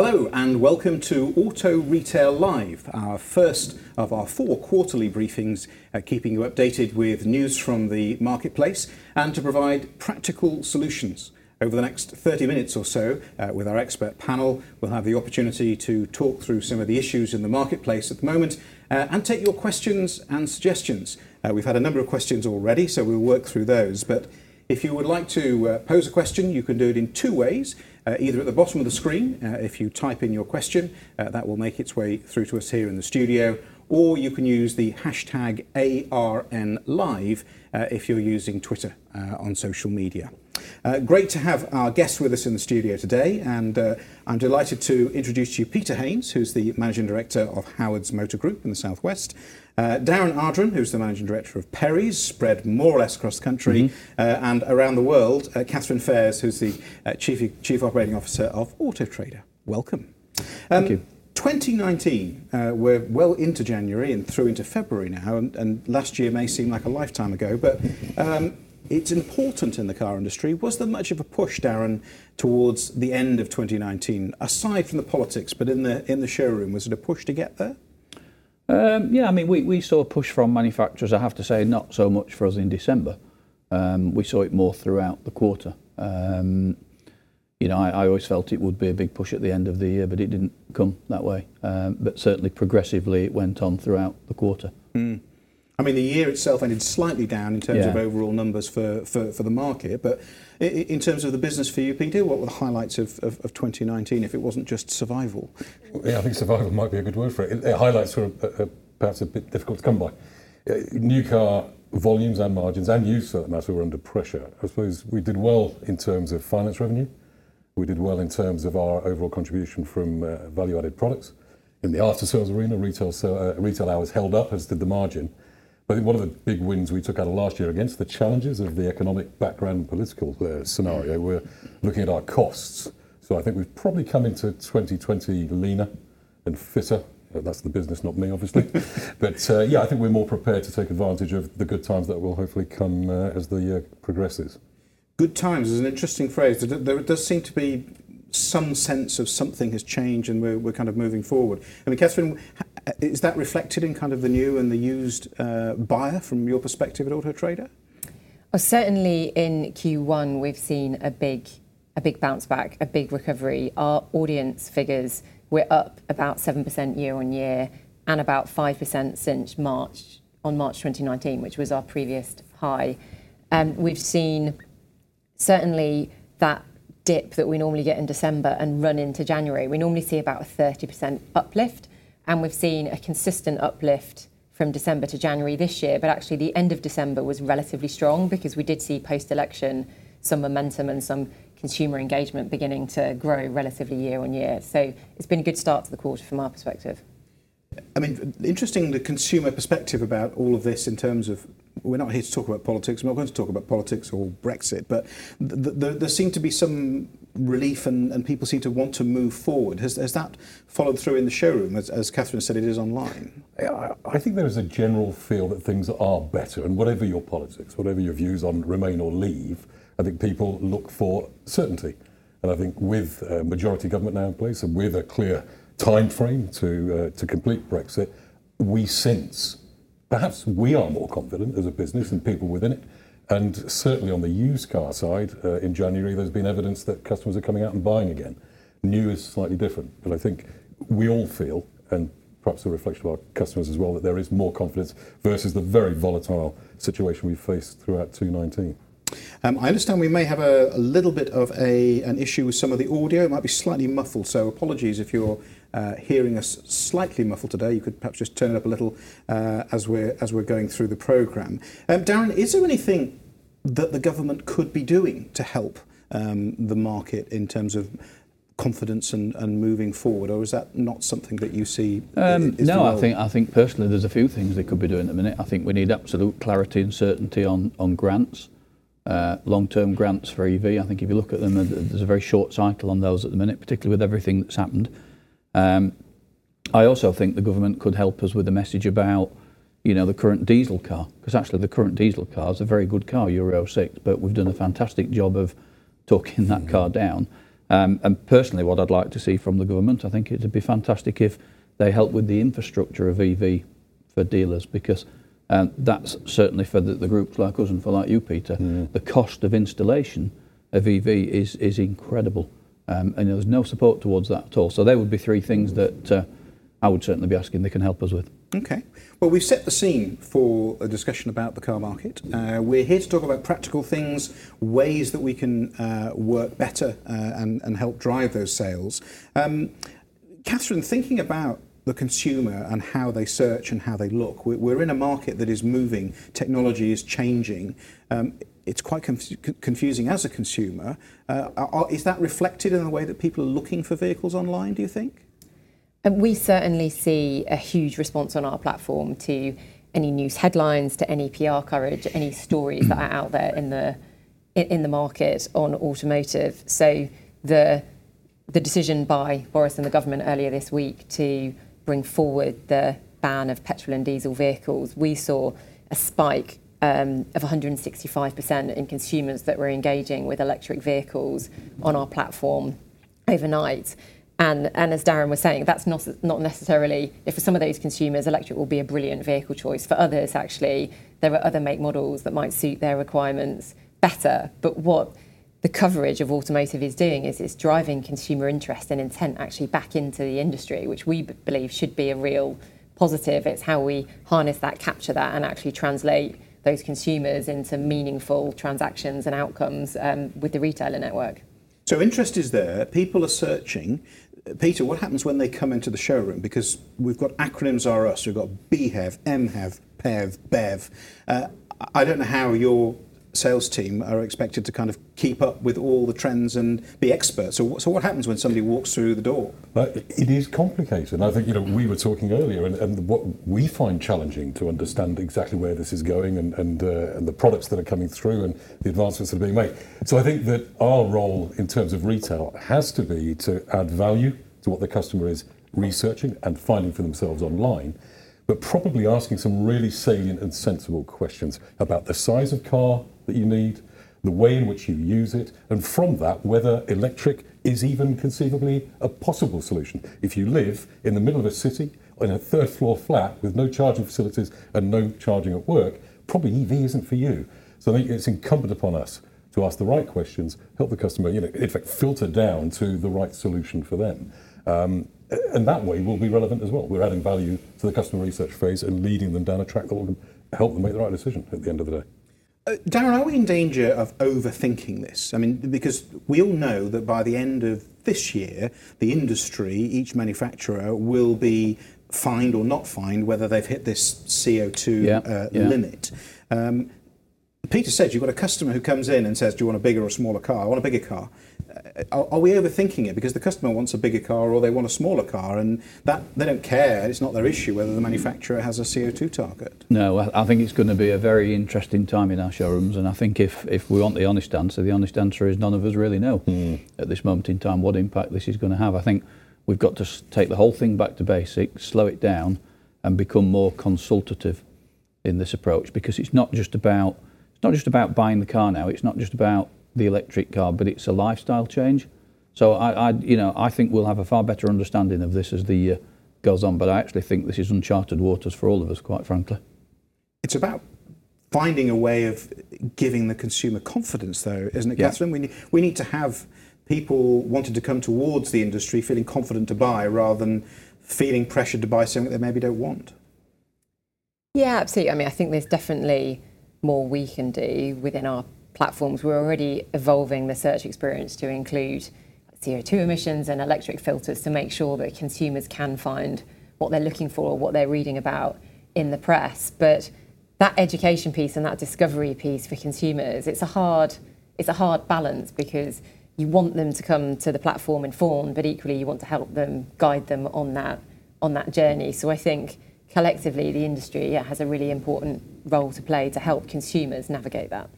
Hello and welcome to Auto Retail Live, our first of our four quarterly briefings, uh, keeping you updated with news from the marketplace and to provide practical solutions. Over the next 30 minutes or so, uh, with our expert panel, we'll have the opportunity to talk through some of the issues in the marketplace at the moment uh, and take your questions and suggestions. Uh, we've had a number of questions already, so we'll work through those. But if you would like to uh, pose a question, you can do it in two ways. Uh, either at the bottom of the screen, uh, if you type in your question, uh, that will make its way through to us here in the studio, or you can use the hashtag ARNLive uh, if you're using Twitter uh, on social media. Great to have our guest with us in the studio today, and I'm delighted to introduce to you Peter Haynes, who's the Managing Director of Howard's Motor Group in the Southwest, uh, Darren Ardron, who's the Managing Director of Perry's, spread more or less across the country mm-hmm. uh, and around the world, uh, Catherine Faiers, who's the uh, Chief, Chief Operating Officer of Auto Trader. Welcome. Um, Thank you. 2019, uh, we're well into January and through into February now, and, and last year may seem like a lifetime ago, but um, it's important in the car industry. Was there much of a push, Darren, towards the end of 2019, aside from the politics, but in the in the showroom, was it a push to get there? Um, yeah, I mean, we, we saw a push from manufacturers. I have to say, not so much for us in December. Um, we saw it more throughout the quarter. Um, you know, I, I always felt it would be a big push at the end of the year, but it didn't come that way. Um, but certainly, progressively, it went on throughout the quarter. Mm. I mean, the year itself ended slightly down in terms yeah. of overall numbers for, for, for the market, but in terms of the business for you, Peter, what were the highlights of, of, of 2019 if it wasn't just survival? Yeah, I think survival might be a good word for it. highlights were uh, perhaps a bit difficult to come by. Uh, new car volumes and margins and used for that matter were under pressure. I suppose we did well in terms of finance revenue. We did well in terms of our overall contribution from uh, value-added products. In the after-sales arena, retail, uh, retail hours held up, as did the margin. I think one of the big wins we took out of last year against the challenges of the economic background and political uh, scenario, we're looking at our costs. So I think we've probably come into 2020 leaner and fitter. Uh, that's the business, not me, obviously. but uh, yeah, I think we're more prepared to take advantage of the good times that will hopefully come uh, as the year progresses. Good times is an interesting phrase. There, there does seem to be some sense of something has changed and we're, we're kind of moving forward. I mean, Catherine, is that reflected in kind of the new and the used uh, buyer from your perspective at Auto Trader? Well, certainly in Q1, we've seen a big, a big bounce back, a big recovery. Our audience figures, we're up about 7% year on year and about 5% since March, on March 2019, which was our previous high. Um, we've seen certainly that dip that we normally get in December and run into January, we normally see about a 30% uplift. And we've seen a consistent uplift from December to January this year. But actually, the end of December was relatively strong because we did see post election some momentum and some consumer engagement beginning to grow relatively year on year. So it's been a good start to the quarter from our perspective. I mean, interesting the consumer perspective about all of this in terms of we're not here to talk about politics. We're not going to talk about politics or Brexit, but th- th- there seem to be some relief and, and people seem to want to move forward. Has, has that followed through in the showroom? As, as Catherine said, it is online. I, I think there is a general feel that things are better, and whatever your politics, whatever your views on remain or leave, I think people look for certainty. And I think with a majority government now in place and with a clear time frame to, uh, to complete Brexit, we sense perhaps we are more confident as a business and people within it. And certainly on the used car side, uh, in January, there's been evidence that customers are coming out and buying again. New is slightly different, but I think we all feel, and perhaps a reflection of our customers as well, that there is more confidence versus the very volatile situation we faced throughout 2019. Um, I understand we may have a, a, little bit of a, an issue with some of the audio. It might be slightly muffled, so apologies if you're uh, hearing us slightly muffled today. You could perhaps just turn it up a little uh, as we're as we're going through the program. Um, Darren, is there anything that the government could be doing to help um, the market in terms of confidence and, and moving forward, or is that not something that you see? Um, no, I think I think personally, there's a few things they could be doing at the minute. I think we need absolute clarity and certainty on on grants. Uh, long-term grants for EV. I think if you look at them, there's a very short cycle on those at the minute, particularly with everything that's happened. Um, I also think the government could help us with a message about, you know, the current diesel car, because actually the current diesel car is a very good car, Euro 6, but we've done a fantastic job of talking that car down. Um, and personally, what I'd like to see from the government, I think it'd be fantastic if they help with the infrastructure of EV for dealers because um, that's certainly for the, groups like us and for like you, Peter. Mm. The cost of installation of EV is is incredible, um, and was no support towards that at all. So there would be three things that uh, I would certainly be asking they can help us with. Okay. Well, we've set the scene for a discussion about the car market. Uh, we're here to talk about practical things, ways that we can uh, work better uh, and, and help drive those sales. Um, Catherine, thinking about the consumer and how they search and how they look, we're in a market that is moving, technology is changing. Um, it's quite conf- confusing as a consumer. Uh, are, is that reflected in the way that people are looking for vehicles online, do you think? And we certainly see a huge response on our platform to any news headlines, to any PR coverage, any stories that are out there in the in the market on automotive. So the the decision by Boris and the government earlier this week to bring forward the ban of petrol and diesel vehicles, we saw a spike um, Um, of 165% in consumers that were engaging with electric vehicles on our platform overnight. As Darren was saying, that's not, necessarily, if for some of those consumers, electric will be a brilliant vehicle choice. For others, actually, there are other make models that might suit their requirements better. But what the coverage of automotive is doing is it's driving consumer interest and intent actually back into the industry, which we believe should be a real positive. It's how we harness that, capture that, and actually translate those consumers into meaningful transactions and outcomes um, with the retailer network. So interest is there. People are searching. Peter, what happens when they come into the showroom? Because we've got acronyms are us. We've got BHEV, MHEV, PHEV, BEV. Uh, I don't know how your sales team are expected to kind of keep up with all the trends and be experts. So, so what happens when somebody walks through the door? But it is complicated. And I think, you know, we were talking earlier, and, and what we find challenging to understand exactly where this is going and, and, uh, and the products that are coming through and the advancements that are being made. So I think that our role in terms of retail has to be to add value to what the customer is researching and finding for themselves online but probably asking some really salient and sensible questions about the size of car that you need, the way in which you use it, and from that, whether electric is even conceivably a possible solution. If you live in the middle of a city in a third floor flat with no charging facilities and no charging at work, probably EV isn't for you. So I think it's incumbent upon us to ask the right questions, help the customer, you know, in fact, filter down to the right solution for them. Um, and that way we'll be relevant as well. We're adding value to the customer research phase and leading them down a track that will help them make the right decision at the end of the day. Uh, Darren, are we in danger of overthinking this? I mean, because we all know that by the end of this year, the industry, each manufacturer, will be fined or not fined whether they've hit this CO2 yeah, uh, yeah. limit. Um, Peter said you've got a customer who comes in and says, Do you want a bigger or smaller car? I want a bigger car. Are, are, we overthinking it? Because the customer wants a bigger car or they want a smaller car and that they don't care. It's not their issue whether the manufacturer has a CO2 target. No I think it's going to be a very interesting time in our showrooms and I think if, if we want the honest answer the honest answer is none of us really know mm. at this moment in time what impact this is going to have. I think we've got to take the whole thing back to basics slow it down and become more consultative in this approach because it's not just about it's not just about buying the car now. It's not just about the electric car, but it's a lifestyle change. So I, I, you know, I think we'll have a far better understanding of this as the year goes on. But I actually think this is uncharted waters for all of us, quite frankly. It's about finding a way of giving the consumer confidence, though, isn't it, yeah. Catherine? We need, we need to have people wanting to come towards the industry feeling confident to buy rather than feeling pressured to buy something they maybe don't want. Yeah, absolutely. I mean, I think there's definitely more we can do within our platforms, we're already evolving the search experience to include CO2 emissions and electric filters to make sure that consumers can find what they're looking for or what they're reading about in the press. But that education piece and that discovery piece for consumers, it's a hard, it's a hard balance because you want them to come to the platform informed, but equally you want to help them, guide them on that on that journey. So I think collectively the industry yeah, has a really important role to play to help consumers navigate that.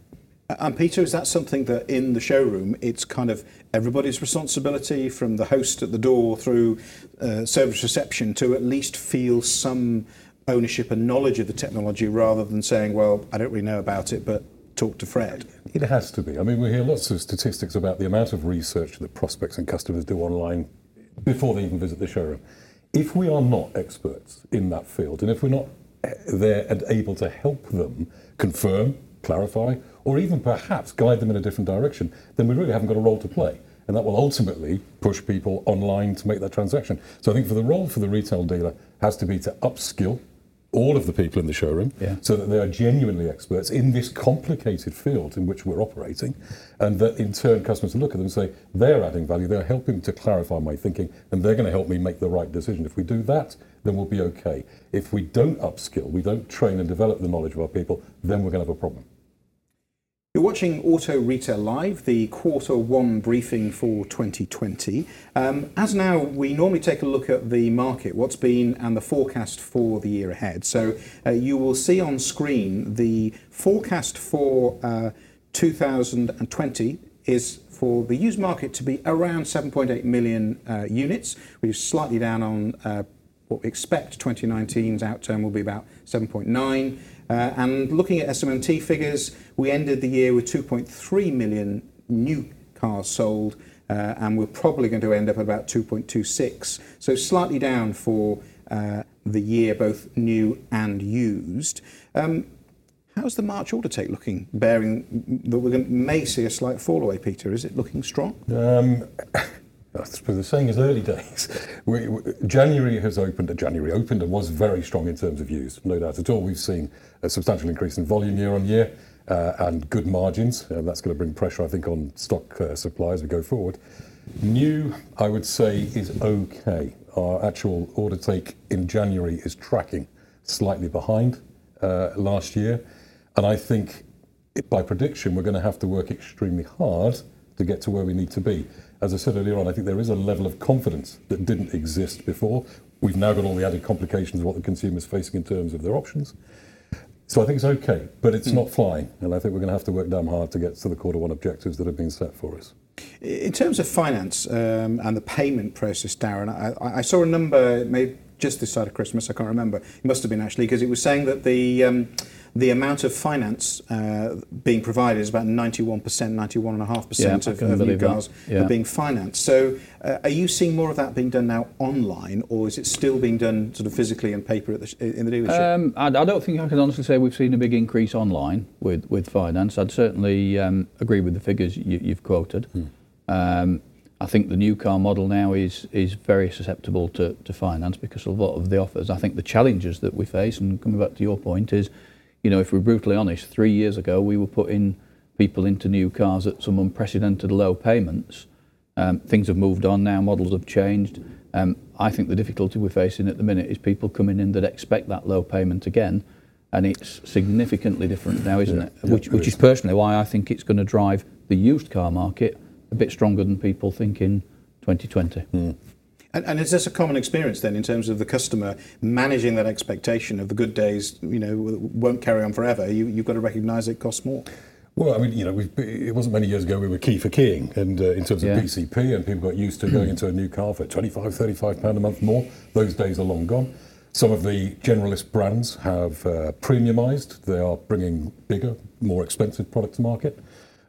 And Peter, is that something that in the showroom it's kind of everybody's responsibility from the host at the door through uh, service reception to at least feel some ownership and knowledge of the technology rather than saying, well, I don't really know about it, but talk to Fred? It has to be. I mean, we hear lots of statistics about the amount of research that prospects and customers do online before they even visit the showroom. If we are not experts in that field, and if we're not eh, there and able to help them confirm, clarify, or even perhaps guide them in a different direction, then we really haven't got a role to play. And that will ultimately push people online to make that transaction. So I think for the role for the retail dealer has to be to upskill all of the people in the showroom Yeah. so that they are genuinely experts in this complicated field in which we're operating and that in turn customers look at them and say they're adding value they're helping to clarify my thinking and they're going to help me make the right decision if we do that then we'll be okay if we don't upskill we don't train and develop the knowledge of our people then we're going to have a problem You're watching Auto Retail Live, the quarter one briefing for 2020. Um, as now, we normally take a look at the market, what's been, and the forecast for the year ahead. So uh, you will see on screen the forecast for uh, 2020 is for the used market to be around 7.8 million uh, units, which is slightly down on uh, what we expect 2019's outturn will be about 7.9. Uh, and looking at SMMT figures, we ended the year with 2.3 million new cars sold, uh, and we're probably going to end up at about 2.26. So slightly down for uh, the year, both new and used. Um, how's the March order take looking, bearing that to, may see a slight fall away, Peter? Is it looking strong? Um, I suppose the saying is early days. We, we, January has opened, January opened and was very strong in terms of use, no doubt at all. We've seen a substantial increase in volume year on year uh, and good margins. Uh, that's going to bring pressure, I think, on stock uh, supply as we go forward. New, I would say, is okay. Our actual order take in January is tracking slightly behind uh, last year. And I think by prediction, we're going to have to work extremely hard to get to where we need to be. As I said earlier on, I think there is a level of confidence that didn't exist before. We've now got all the added complications of what the consumer's facing in terms of their options. So I think it's okay, but it's not flying. And I think we're going to have to work damn hard to get to the quarter one objectives that have been set for us. In terms of finance um, and the payment process, Darren, I, I saw a number maybe just this side of Christmas. I can't remember. It must have been actually because it was saying that the um, the amount of finance uh, being provided is about 91%, 91.5% Yeah, I of, of new cars Yeah. are being financed. So, uh, are you seeing more of that being done now online, or is it still being done sort of physically and paper at the, in the dealership? Um, I, I don't think I can honestly say we've seen a big increase online with, with finance. I'd certainly um, agree with the figures you, you've quoted. Um, I think the new car model now is is very susceptible to, to finance because a lot of the offers. I think the challenges that we face, and coming back to your point, is, you know, if we're brutally honest, three years ago we were putting people into new cars at some unprecedented low payments. Um, things have moved on now, models have changed. Um, I think the difficulty we're facing at the minute is people coming in that expect that low payment again, and it's significantly different now, isn't Yeah, it? which, which is. is personally why I think it's going to drive the used car market a bit stronger than people think in 2020. And, and is this a common experience then in terms of the customer managing that expectation of the good days, you know, won't carry on forever? You, you've got to recognise it costs more. Well, I mean, you know, we've, it wasn't many years ago we were key for keying, and uh, in terms of Yeah. PCP, and people got used to going into a new car for 25, 35 pound a month more. Those days are long gone. Some of the generalist brands have uh, premiumised. They are bringing bigger, more expensive product to market.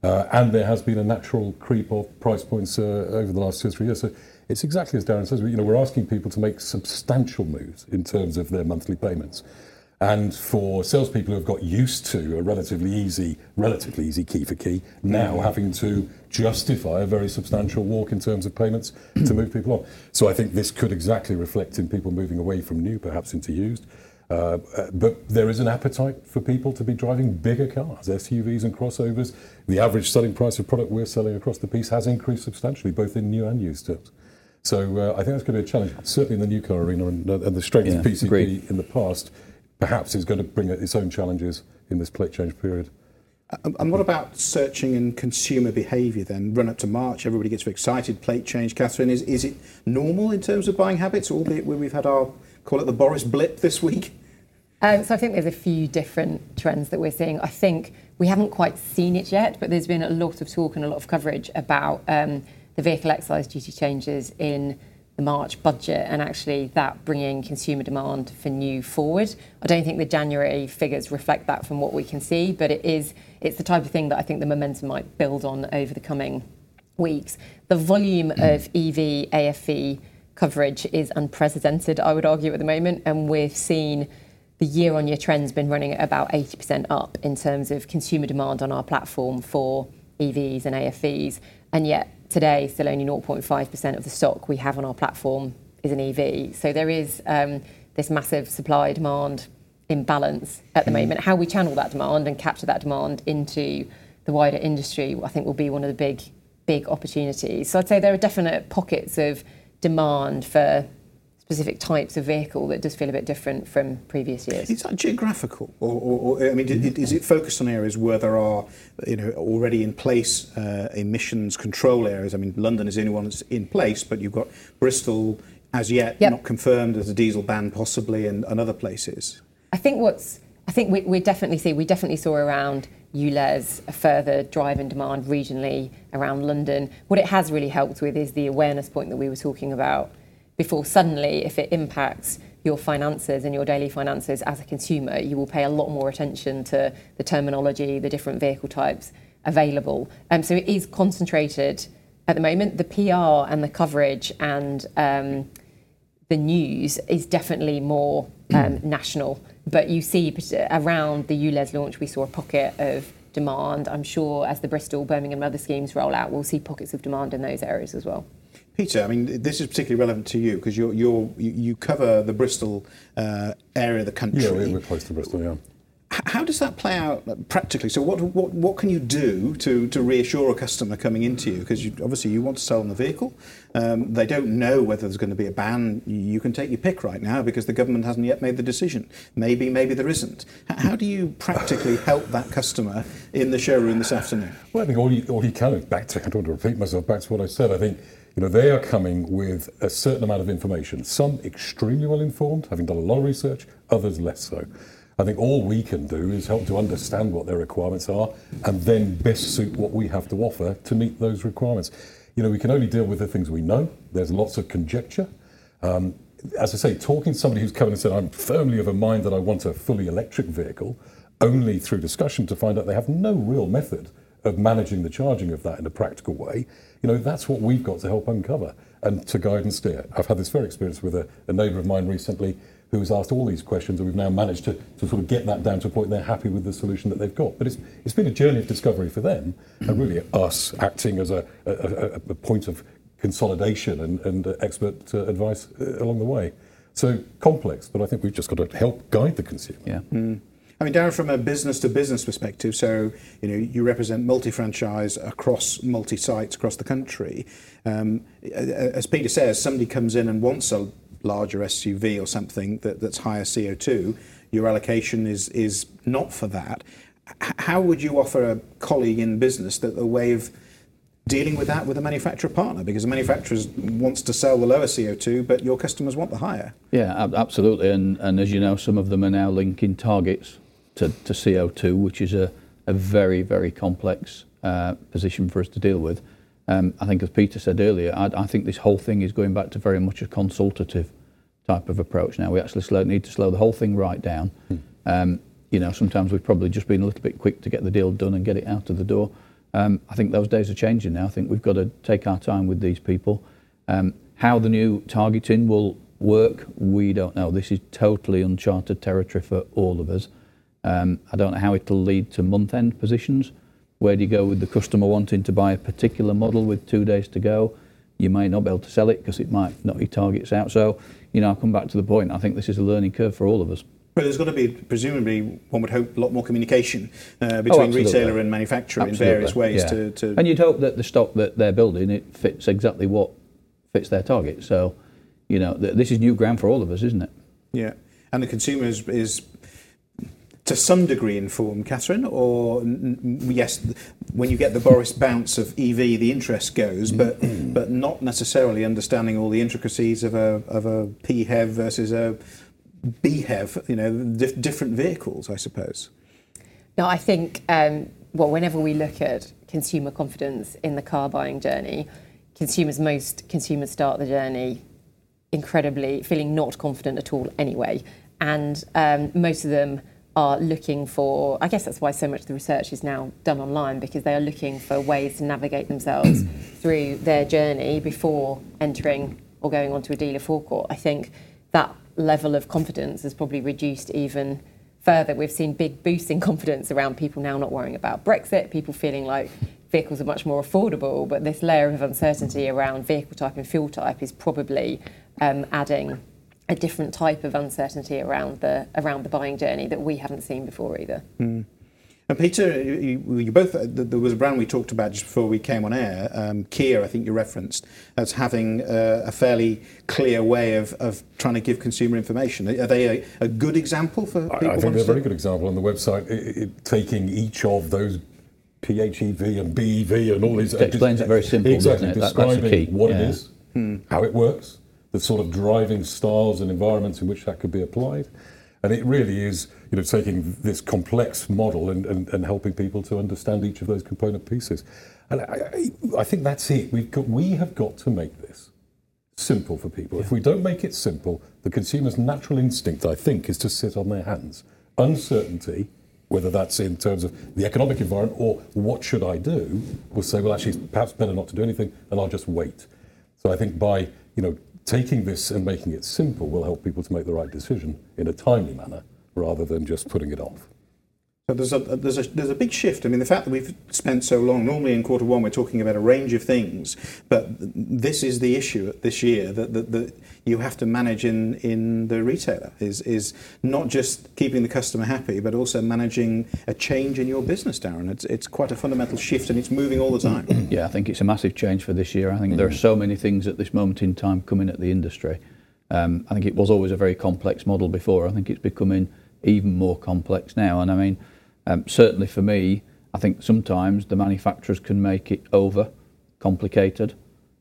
Uh, and there has been a natural creep of price points uh, over the last two or three years. So it's exactly as Darren says. You know, we're asking people to make substantial moves in terms of their monthly payments. And for salespeople who have got used to a relatively easy, relatively easy key for key, now having to justify a very substantial walk in terms of payments to move people on. So I think this could exactly reflect in people moving away from new, perhaps into used. Uh, uh, but there is an appetite for people to be driving bigger cars, SUVs and crossovers. The average selling price of product we're selling across the piece has increased substantially, both in new and used terms. So uh, I think that's going to be a challenge, certainly in the new car arena, and, uh, and the strength of Yeah, PCP agreed. in the past perhaps is going to bring its own challenges in this plate change period. And and what about searching and consumer behaviour then? Run up to March, everybody gets very excited, plate change. Catherine, is, is it normal in terms of buying habits, albeit where we've had our, call it the Boris blip this week? Um, so I think there's a few different trends that we're seeing. I think we haven't quite seen it yet, but there's been a lot of talk and a lot of coverage about um, the vehicle excise duty changes in the March budget and actually that bringing consumer demand for new forward. I don't think the January figures reflect that from what we can see, but it is it's the type of thing that I think the momentum might build on over the coming weeks. The volume mm. of EV AFV coverage is unprecedented, I would argue, at the moment, and we've seen the year-on-year trend's been running at about 80% up in terms of consumer demand on our platform for EVs and AFVs. And yet today, still only 0.5% of the stock we have on our platform is an EV. So there is um, this massive supply-demand imbalance at the hmm. moment. How we channel that demand and capture that demand into the wider industry, I think will be one of the big, big opportunities. So I'd say there are definite pockets of demand for specific types of vehicle that does feel a bit different from previous years. Is that geographical, or, or, or I mean, is it focused on areas where there are, you know, already in place uh, emissions control areas? I mean, London is the only one that's in place, but you've got Bristol as yet Yep. not confirmed as a diesel ban, possibly, and, and other places. I think what's I think we, we definitely see we definitely saw around ULEZ a further drive in demand regionally around London. What it has really helped with is the awareness point that we were talking about before. Suddenly, if it impacts your finances and your daily finances as a consumer, you will pay a lot more attention to the terminology, the different vehicle types available. Um, so it is concentrated at the moment. The PR and the coverage and um, the news is definitely more um, national. But you see around the ULEZ launch, we saw a pocket of demand. I'm sure as the Bristol, Birmingham, and other schemes roll out, we'll see pockets of demand in those areas as well. Peter, I mean, this is particularly relevant to you because you're, you're, you you cover the Bristol uh, area of the country. Yeah, we're, close to Bristol, yeah. How does that play out practically? So, what, what, what can you do to, to reassure a customer coming into you? Because you, obviously, you want to sell them the vehicle. Um, they don't know whether there's going to be a ban. You can take your pick right now because the government hasn't yet made the decision. Maybe, maybe there isn't. How do you practically help that customer in the showroom this afternoon? Well, I think all you, all you can, back to, I don't want to repeat myself, back to what I said, I think, you know, they are coming with a certain amount of information. Some extremely well informed, having done a lot of research, others less so. I think all we can do is help to understand what their requirements are and then best suit what we have to offer to meet those requirements. You know, we can only deal with the things we know. There's lots of conjecture. Um, as I say, talking to somebody who's come in and said, I'm firmly of a mind that I want a fully electric vehicle, only through discussion to find out they have no real method of managing the charging of that in a practical way, you know, that's what we've got to help uncover and to guide and steer. I've had this very experience with a, a neighbour of mine recently who has asked all these questions, and we've now managed to, to sort of get that down to a point they're happy with the solution that they've got. But it's, it's been a journey of discovery for them, and really us acting as a, a, a, a point of consolidation and, and uh, expert uh, advice uh, along the way. So complex, but I think we've just got to help guide the consumer. Yeah. I mean, Darren, from a business to business perspective, so you know you represent multi-franchise across multi-sites across the country. Um, as Peter says, somebody comes in and wants a larger SUV or something that, that's higher CO2. Your allocation is is not for that. H- how would you offer a colleague in business that a way of dealing with that with a manufacturer partner? Because the manufacturer wants to sell the lower CO2, but your customers want the higher. Yeah, ab- absolutely. And, and as you know, some of them are now linking targets to, to CO2, which is a, a very, very complex uh, position for us to deal with. Um, I think, as Peter said earlier, I, I think this whole thing is going back to very much a consultative type of approach now. We actually slow, need to slow the whole thing right down. Um, you know, sometimes we've probably just been a little bit quick to get the deal done and get it out of the door. Um, I think those days are changing now. I think we've got to take our time with these people. Um, how the new targeting will work, we don't know. This is totally uncharted territory for all of us. Um, I don't know how it'll lead to month-end positions. Where do you go with the customer wanting to buy a particular model with two days to go? You might not be able to sell it because it might not hit targets out. So, you know, I'll come back to the point. I think this is a learning curve for all of us. But there's got to be, presumably, one would hope, a lot more communication uh, between Oh, retailer and manufacturer in various ways to, to And you'd hope that the stock that they're building it fits exactly what fits their target. So, you know, th- this is new ground for all of us, isn't it? yeah. And the consumer is, is to some degree informed, Catherine, or n- n- yes, when you get the Boris bounce of EV, the interest goes, but but not necessarily understanding all the intricacies of a of a PHEV versus a BHEV, you know, dif- different vehicles, I suppose. No, I think, um, well, whenever we look at consumer confidence in the car buying journey, consumers, most consumers start the journey incredibly feeling not confident at all anyway. And um, most of them are looking for, I guess that's why so much of the research is now done online because they are looking for ways to navigate themselves through their journey before entering or going onto a dealer forecourt. I think that level of confidence has probably reduced even further. We've seen big boosts in confidence around people now not worrying about Brexit, people feeling like vehicles are much more affordable, but this layer of uncertainty around vehicle type and fuel type is probably um, adding a different type of uncertainty around the around the buying journey that we haven't seen before either. Mm. And Peter, you, you, both there was a brand we talked about just before we came on air, um, Kia, I think you referenced, as having uh, a fairly clear way of, of trying to give consumer information. Are they a, a good example for people? I, I think they're a very good example on the website, it, it, taking each of those PHEV and BEV and all these. It explains it very simply. Exactly, it? describing that, what yeah. it is, hmm. how it works, the sort of driving styles and environments in which that could be applied. And it really is, you know, taking this complex model and, and, and helping people to understand each of those component pieces. And I, I, think that's it. We've got, we have got to make this simple for people. Yeah. If we don't make it simple, the consumer's natural instinct, I think, is to sit on their hands. Uncertainty, whether that's in terms of the economic environment or what should I do, will say, well, actually, perhaps better not to do anything, and I'll just wait. So I think by you know taking this and making it simple will help people to make the right decision in a timely manner rather than just putting it off. So there's a, there's, a, there's a big shift. I mean, the fact that we've spent so long, normally in quarter one, we're talking about a range of things, but this is the issue this year that, that, that you have to manage in, in the retailer is, is not just keeping the customer happy, but also managing a change in your business, Darren. It's, it's quite a fundamental shift and it's moving all the time. Yeah, I think it's a massive change for this year. I think there are so many things at this moment in time coming at the industry. Um, I think it was always a very complex model before. I think it's becoming even more complex now. And I mean, certainly for me, I think sometimes the manufacturers can make it over complicated,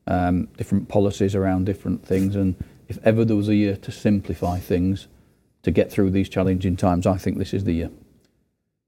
um, different policies around different things. And if ever there was a year to simplify things to get through these challenging times, I think this is the year.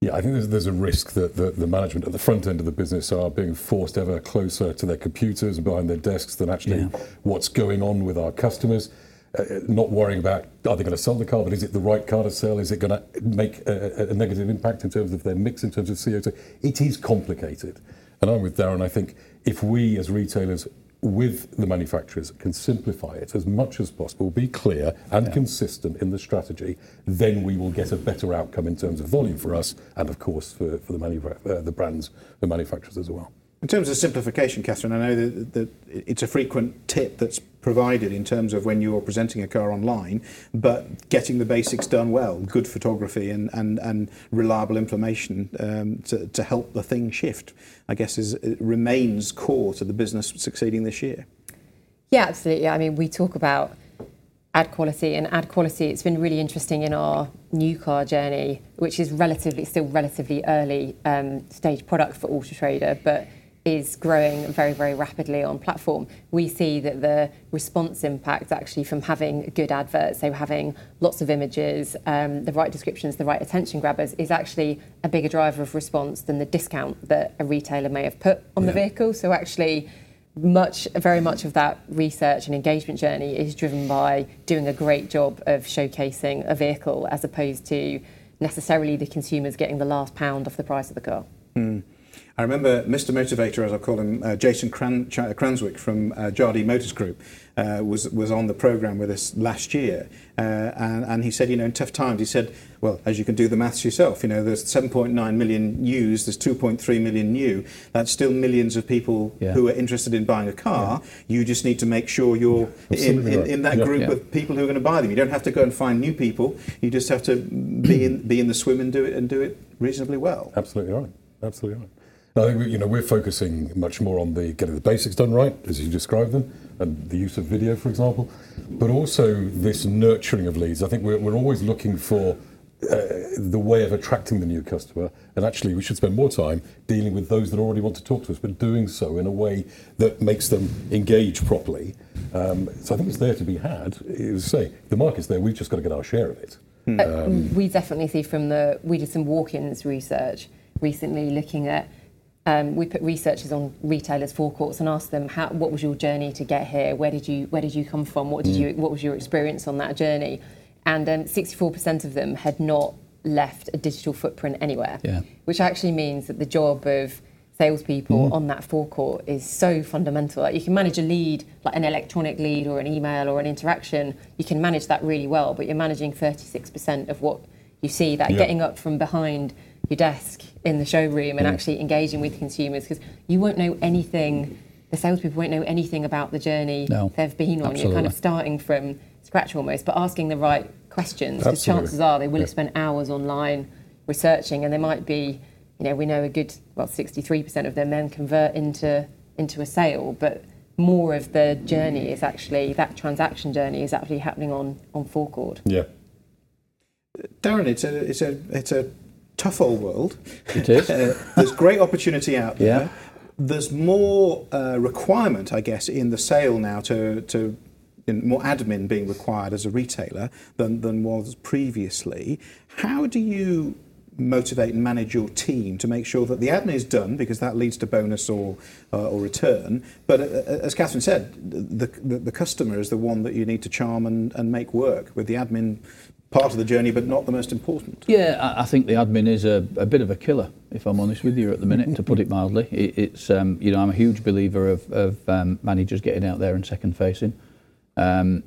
Yeah, I think there's, a risk that the, the, management at the front end of the business are being forced ever closer to their computers and behind their desks than actually yeah. what's going on with our customers uh, not worrying about are they going to sell the car, but is it the right car to sell? Is it going to make a, a negative impact in terms of their mix, in terms of CO2? It is complicated. And I'm with Darren. I think if we as retailers with the manufacturers can simplify it as much as possible, be clear and yeah. consistent in the strategy, then we will get a better outcome in terms of volume for us and, of course, for, for the, manu- uh, the brands, the manufacturers as well. In terms of simplification, Catherine, I know that, that, it's a frequent tip that's provided in terms of when you're presenting a car online, but getting the basics done well, good photography and, and, and reliable information um, to, to help the thing shift, I guess is, remains core to the business succeeding this year. Yeah, absolutely. I mean, we talk about ad quality and ad quality it's been really interesting in our new car journey which is relatively still relatively early um, stage product for auto trader but is growing very, very rapidly on platform, we see that the response impact actually from having good adverts, so having lots of images, um, the right descriptions, the right attention grabbers, is actually a bigger driver of response than the discount that a retailer may have put on yeah. the vehicle. So actually, much, very much of that research and engagement journey is driven by doing a great job of showcasing a vehicle as opposed to necessarily the consumers getting the last pound off the price of the car. Mm. I remember Mr. Motivator, as I call him, uh, Jason Cran- Ch- Cranswick from uh, Jardine Motors Group, uh, was was on the program with us last year, uh, and, and he said, you know, in tough times, he said, well, as you can do the maths yourself, you know, there's 7.9 million used, there's 2.3 million new. That's still millions of people yeah. who are interested in buying a car. Yeah. You just need to make sure you're in, in, in, that group of people who are going to buy them. You don't have to go and find new people. You just have to be in be in the swim and do it and do it reasonably well. Absolutely right. Absolutely right. I think you know we're focusing much more on the getting the basics done right, as you described them, and the use of video, for example, but also this nurturing of leads. I think we're, we're always looking for uh, the way of attracting the new customer, and actually we should spend more time dealing with those that already want to talk to us, but doing so in a way that makes them engage properly. Um, so I think it's there to be had. As say, the market's there. We've just got to get our share of it. Hmm. Um, we definitely see from the we did some walk-ins research recently looking at um, we put researchers on retailers' forecourts and asked them how, what was your journey to get here? Where did you where did you come from? What did you what was your experience on that journey? And um, 64% of them had not left a digital footprint anywhere, Yeah. which actually means that the job of salespeople on that forecourt is so fundamental. Like you can manage a lead, like an electronic lead or an email or an interaction, you can manage that really well, but you're managing 36% of what you see. That Yeah. getting up from behind your desk in the showroom and mm. actually engaging with consumers because you won't know anything. The salespeople won't know anything about the journey No, they've been on. You're kind of starting from scratch almost, but asking the right questions because chances are they will Yeah. have spent hours online researching, and they might be, you know, we know a good well, 63% of them then convert into into a sale, but more of the journey is actually that transaction journey is actually happening on on forecourt. Yeah. Darren, it's a, it's a, it's a tough old world. It is. Uh, there's great opportunity out there. Yeah. There's more uh, requirement, I guess, in the sale now to, to in more admin being required as a retailer than, than was previously. How do you motivate and manage your team to make sure that the admin is done because that leads to bonus or, uh, or return? But uh, as Catherine said, the, the, the customer is the one that you need to charm and, and make work with the admin part of the journey, but not the most important. Yeah, I, I think the admin is a, a bit of a killer, if I'm honest with you, at the minute, to put it mildly. It, it's, um, you know, I'm a huge believer of, of um, managers getting out there and second facing. Um,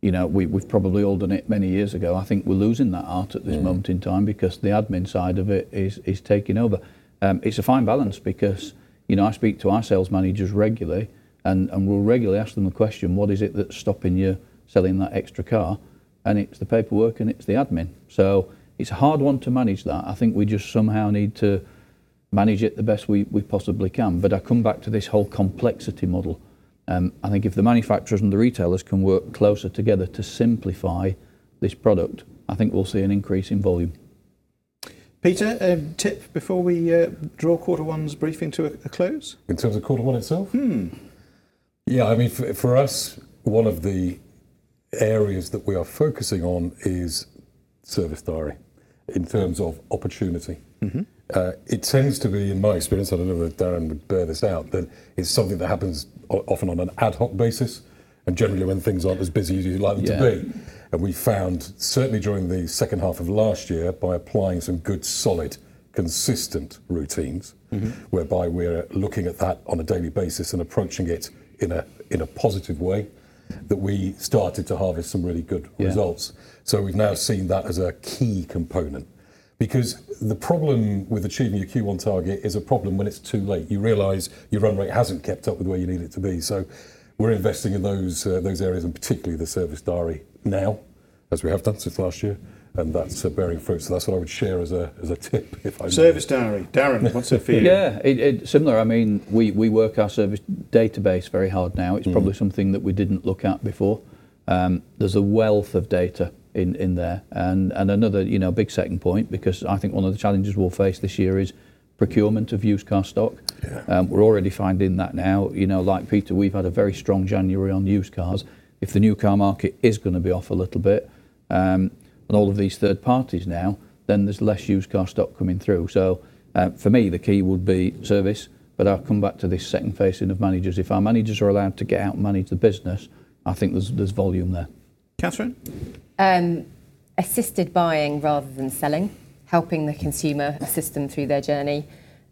you know, we, we've probably all done it many years ago. I think we're losing that art at this moment in time because the admin side of it is, is taking over. Um, it's a fine balance because, you know, I speak to our sales managers regularly and, and we'll regularly ask them the question, what is it that's stopping you selling that extra car? And it's the paperwork and it's the admin. So it's a hard one to manage that. I think we just somehow need to manage it the best we, we possibly can. But I come back to this whole complexity model. Um, I think if the manufacturers and the retailers can work closer together to simplify this product, I think we'll see an increase in volume. Peter, a tip before we uh, draw quarter one's briefing to a, a close? In terms of quarter one itself? Hmm. Yeah, I mean, for, for us, one of the areas that we are focusing on is service diary in terms of opportunity. Uh, it tends to be, in my experience, I don't know whether Darren would bear this out, that it's something that happens often on an ad hoc basis and generally when things aren't as busy as you'd like them Yeah. to be. And we found, certainly during the second half of last year, by applying some good, solid, consistent routines, whereby we're looking at that on a daily basis and approaching it in a in a positive way, that we started to harvest some really good Yeah. results. So we've now seen that as a key component. Because the problem with achieving your Q1 target is a problem when it's too late. You realise your run rate hasn't kept up with where you need it to be. So we're investing in those uh, those areas, and particularly the service diary now, as we have done since last year, and that's uh, bearing fruit. So that's what I would share as a as a tip. If I may. Service diary. Darren, what's it for you? Yeah, it, it, similar. I mean, we, we work our service database very hard now. It's probably something that we didn't look at before. Um, there's a wealth of data in, in there. And, and another, you know, big second point, because I think one of the challenges we'll face this year is procurement of used car stock. Um, we're already finding that now. You know, like Peter, we've had a very strong January on used cars. If the new car market is going to be off a little bit, um, and all of these third parties now, then there's less used car stock coming through. So uh, for me, the key would be service. But I'll come back to this second facing of managers. If our managers are allowed to get out and manage the business, I think there's there's volume there. Catherine? Um, assisted buying rather than selling, helping the consumer assist them through their journey,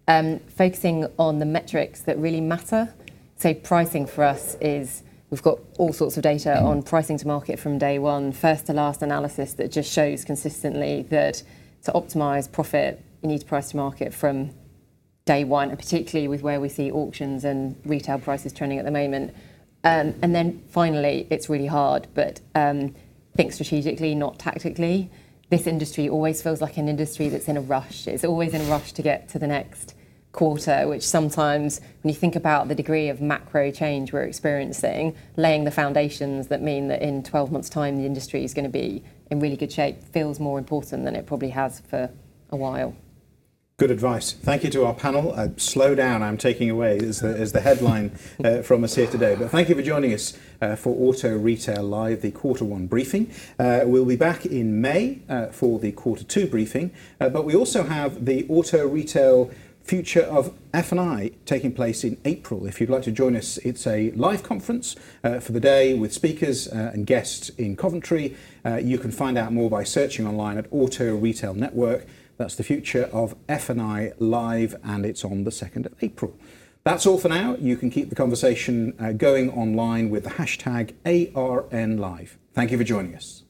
um, focusing on the metrics that really matter. So pricing for us is we've got all sorts of data on pricing to market from day one, first to last analysis that just shows consistently that to optimise profit, you need to price to market from day one, and particularly with where we see auctions and retail prices trending at the moment. Um, and then finally, it's really hard, but um, think strategically, not tactically. This industry always feels like an industry that's in a rush. It's always in a rush to get to the next quarter, which sometimes, when you think about the degree of macro change we're experiencing, laying the foundations that mean that in 12 months' time the industry is going to be in really good shape feels more important than it probably has for a while. Good advice. Thank you to our panel. Uh, slow down, I'm taking away as the, the headline uh, from us here today. But thank you for joining us uh, for Auto Retail Live, the quarter one briefing. Uh, we'll be back in May uh, for the quarter two briefing. Uh, but we also have the Auto Retail Future of F&I taking place in April. If you'd like to join us, it's a live conference uh, for the day with speakers uh, and guests in Coventry. Uh, you can find out more by searching online at Auto Retail Network. That's the Future of F&I live and it's on the 2nd of April. That's all for now. You can keep the conversation uh, going online with the hashtag ARNLive. Thank you for joining us.